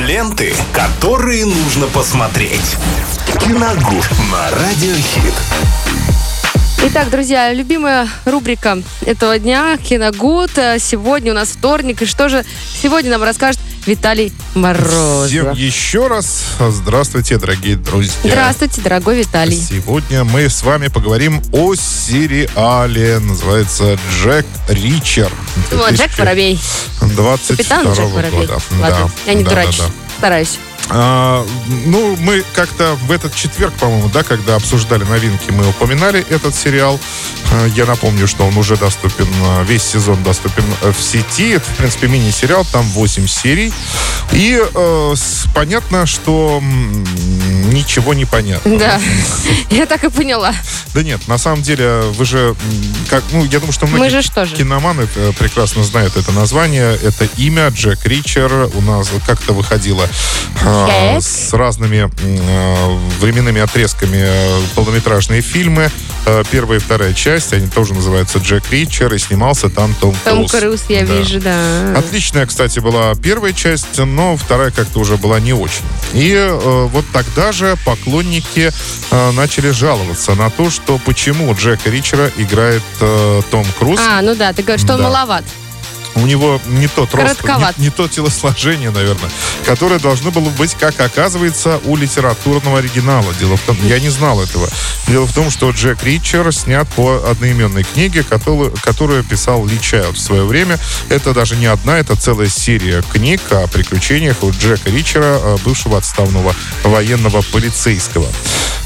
Ленты, которые нужно посмотреть. Киногуд на Радиохит. Итак, друзья, любимая рубрика этого дня «Киногуд». Сегодня у нас вторник. И что же сегодня нам расскажет Виталий Морозов? Всем еще раз здравствуйте, дорогие друзья. Здравствуйте, дорогой Виталий. Сегодня мы с вами поговорим о сериале. Называется «Джек Ричер». Ну, а Джек Воробей. 22 Капитан Джек Воробей. года. Ладно, Да, я не да, дурачусь. да, да. Стараюсь. А, ну, мы как-то в этот четверг, по-моему, да, когда обсуждали новинки, мы упоминали этот сериал. А, Я напомню, что он уже доступен, а, весь сезон доступен э, в сети. Это, в принципе, мини-сериал, там 8 серий. И э, понятно, что ничего не понятно. Да, я так и поняла. Да нет, на самом деле, вы же, как, ну, я думаю, что многие Мы же что же? киноманы э, прекрасно знают это название, это имя Джек Ричер у нас как-то выходило э, с разными э, временными отрезками э, полнометражные фильмы. Э, первая и вторая часть, они тоже называются Джек Ричер, и снимался там Том Том Круз. Круз, я Да. вижу, да. Отличная, кстати, была первая часть, но вторая как-то уже была не очень. И э, вот тогда же поклонники э, начали жаловаться на то, что почему Джека Ричера играет э, Том Круз. А, ну да, ты говоришь, что он Да. маловат. У него не тот рост, не, не то телосложение, наверное, которое должно было быть, как оказывается, у литературного оригинала. Дело в том, я не знал этого. Дело в том, что Джек Ричер снят по одноименной книге, которую, которую писал Ли Чайлд в свое время. Это даже не одна, это целая серия книг о приключениях у Джека Ричера, э, бывшего отставного военного полицейского.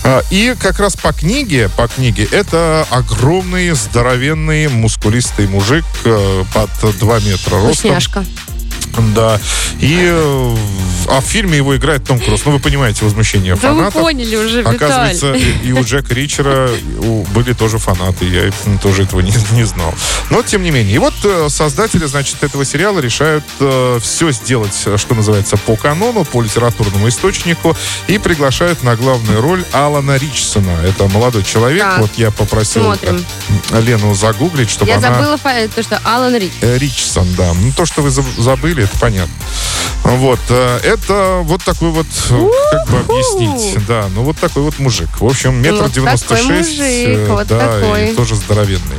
А, И как раз по книге, по книге, это огромный, здоровенный, мускулистый мужик э, под 2 метра ростом. Вкусняшка. Да. И э, а в фильме его играет Том Круз. Ну, вы понимаете возмущение Да вы фанатов. поняли уже, Виталий. Оказывается, и, и у Джека Ричера у- были тоже фанаты. Я тоже этого не, не знал. Но, тем не менее. И вот э, создатели, значит, этого сериала решают все сделать, э, что называется, по канону, по литературному источнику, и приглашают на главную роль Алана Ричсона. Это молодой человек. Так. Вот я попросил Смотрим. э, Лену загуглить, чтобы Я она... забыла фа- то, что Алан Рик. Э, Ричсон, да. Ну, то, что вы заб- забыли, это понятно. Вот. э, Это вот такой вот, э, как бы объяснить. Да, ну вот такой вот мужик. В общем, метр Вот девяносто шесть. э, вот да, такой. и тоже здоровенный.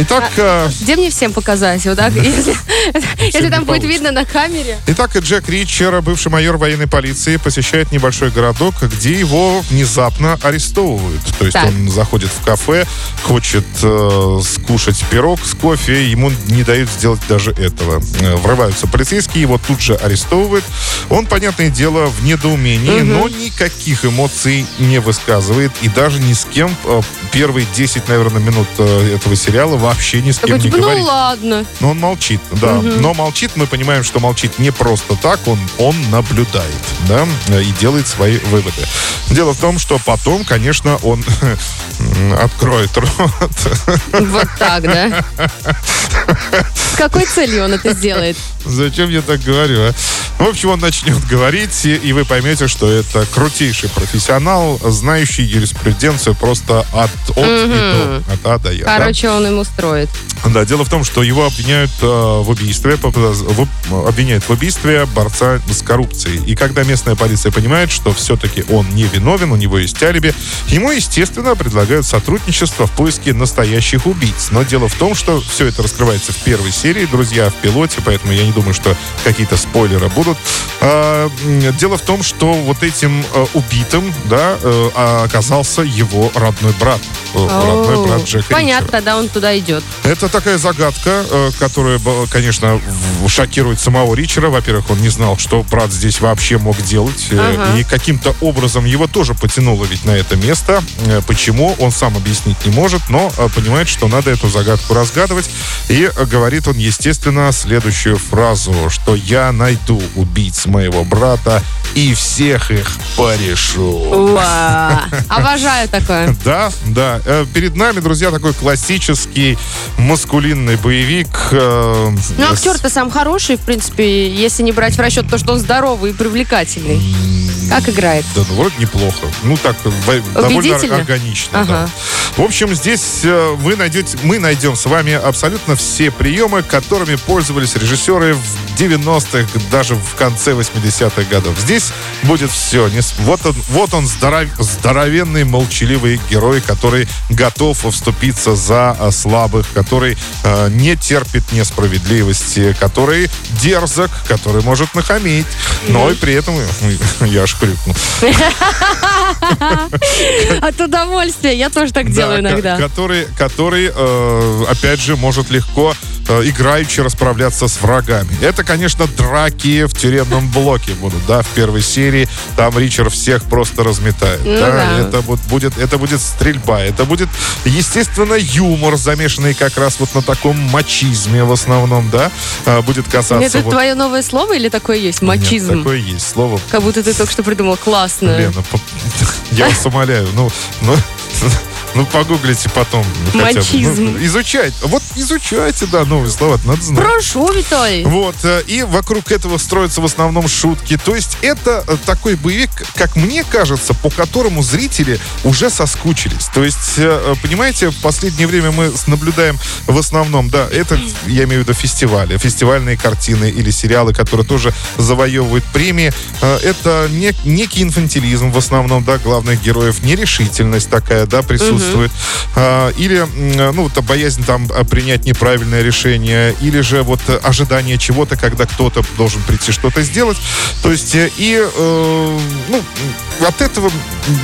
Итак, э, Где мне всем показать? Вот так, если, там будет видно на камере. Итак, Джек Ричер, бывший майор военной полиции, посещает небольшой городок, где его внезапно арестовывают. То есть Так. он заходит в кафе, хочет э, скушать пирог с кофе, ему не дают сделать даже этого. Э, врываются полицейские, его тут же арестовывают. Он, понятное дело, в недоумении, но никаких эмоций не высказывает и даже ни с кем первые 10, наверное, минут этого сериала вообще ни с кем не типа, ну говорит. ладно. Но он молчит, да. Но молчит, мы понимаем, что молчит не просто так, он, он наблюдает, да, и делает свои выводы. Дело в том, что потом, конечно, он откроет рот. Вот так, да? С какой целью он это сделает? Зачем я так говорю, а? В общем, он начнет говорить, и, и вы поймете, что это крутейший профессионал, знающий юриспруденцию просто от, от и до. От А до Я. да? Короче, он ему строит. Да, дело в том, что его обвиняют э, в убийстве, по- в- обвиняют в убийстве борца с коррупцией. И когда местная полиция понимает, что все-таки он не виновен, у него есть алиби, ему, естественно, предлагают сотрудничество в поиске настоящих убийц. Но дело в том, что все это раскрывается в первой серии, друзья, в пилоте, поэтому я не думаю, что какие-то спойлеры будут. М, дело в том, что вот этим э, убитым, да, э, оказался его родной брат. Э, Родной брат Джека Понятно, Ричера. тогда он туда идет. Это такая загадка, э, которая, конечно, шокирует самого Ричера. Во-первых, он не знал, что брат здесь вообще мог делать. э, Ага. И каким-то образом его тоже потянуло ведь на это место. Э, Почему, он сам объяснить не может, но понимает, что надо эту загадку разгадывать. И говорит он, естественно, следующую фразу, что я найду убийц моего брата и всех их порешу. Уа. Обожаю такое. Да, да. Перед нами, друзья, такой классический серий, маскулинный боевик. э, Ну, с- актер-то сам хороший, в принципе, если не брать в расчет то, что он здоровый и привлекательный. Как играет? Да, ну, вроде неплохо. Ну, так, довольно органично, Ага. да. В общем, здесь э, вы найдете, мы найдем с вами абсолютно все приемы, которыми пользовались режиссеры в 90-х, даже в конце 80-х годов. Здесь будет все. Вот он, вот он здоров- здоровенный, молчаливый герой, который готов вступиться за э, слабых, который э, не терпит несправедливости, который дерзок, который может нахамить, но и при этом я аж хрюкнул. От удовольствия. Я тоже так делаю Да, иногда. ко- Который, э, опять же, может легко играючи расправляться с врагами. Это, конечно, драки в тюремном блоке будут, да, в первой серии. Там Ричард всех просто разметает. Ну да. да. Это вот будет, это будет стрельба, это будет, естественно, юмор, замешанный как раз вот на таком мачизме в основном, да, э, будет касаться Это вот... твое новое слово или такое есть? Нет, Мачизм. такое есть слово. Как будто ты только что придумал. Классно. Лена, я вас умоляю, ну, ну, ну, погуглите потом. бы. Мачизм. Ну, изучайте. Вот изучайте, да, новые слова надо знать. Прошу, Виталий. Вот, э, и вокруг этого строятся в основном шутки. То есть это э, такой боевик, как мне кажется, по которому зрители уже соскучились. То есть, э, понимаете, в последнее время мы наблюдаем в основном, да, это, я имею в виду фестивали, фестивальные картины или сериалы, которые тоже завоевывают премии. Это не- некий инфантилизм в основном, да, главных героев, нерешительность такая, да, присутствует. А, Или, ну, вот боязнь там а, принять неправильное решение, или же вот э, ожидание чего-то, когда кто-то должен прийти что-то сделать. То есть, э, и, э, ну, от этого,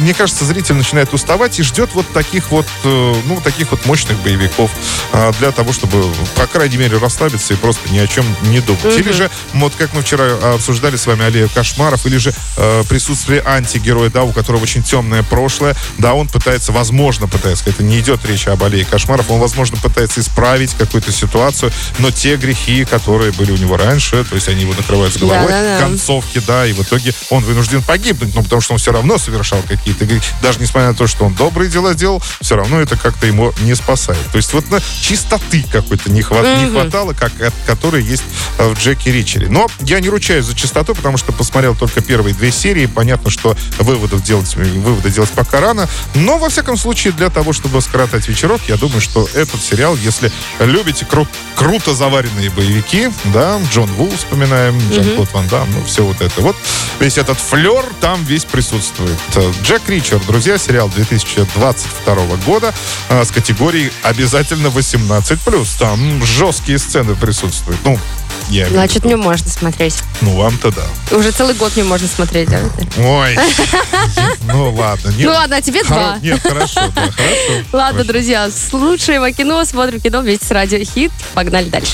мне кажется, зритель начинает уставать и ждет вот таких вот, э, ну, таких вот мощных боевиков а, для того, чтобы, по крайней мере, расслабиться и просто ни о чем не думать. Или же, вот как мы вчера обсуждали с вами аллею кошмаров, или же э, присутствие антигероя, да, у которого очень темное прошлое, да, он пытается, возможно, пытается, это не идет речь об аллее кошмаров, он, возможно, пытается исправить какую-то ситуацию, но те грехи, которые были у него раньше, то есть они его накрывают с головой, Да-да-да. концовки, да, и в итоге он вынужден погибнуть, ну, потому что он все равно совершал какие-то. Даже несмотря на то, что он добрые дела делал, все равно это как-то ему не спасает. То есть вот на чистоты какой-то не, хват- не хватало, как, от- которой есть э, в Джеки Ричере. Но я не ручаюсь за чистоту, потому что посмотрел только первые две серии. Понятно, что выводов делать, выводы делать пока рано. Но, во всяком случае, для того, чтобы скоротать вечерок, я думаю, что этот сериал, если любите кру- круто заваренные боевики, да, Джон Ву вспоминаем, Жан-Клод Ван Дам, ну, все вот это. Вот весь этот флер там весь присутствует. Э, Джек Ричард, друзья, сериал 2022 года э, с категорией обязательно 18+. Там жесткие сцены присутствуют. Ну, я имею в Значит, мне можно смотреть. Ну, вам-то да. Уже целый год мне можно смотреть, да? Ой. Ну, ладно. Нет, Ну ладно, а тебе хоро- два. Нет, хорошо, да, хорошо. Ладно, Хорошо. друзья, слушаем кино, смотрим кино вместе с Радио Хит. Погнали дальше.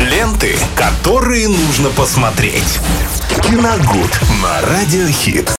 Ленты, которые нужно посмотреть. Киногуд на Радиохит.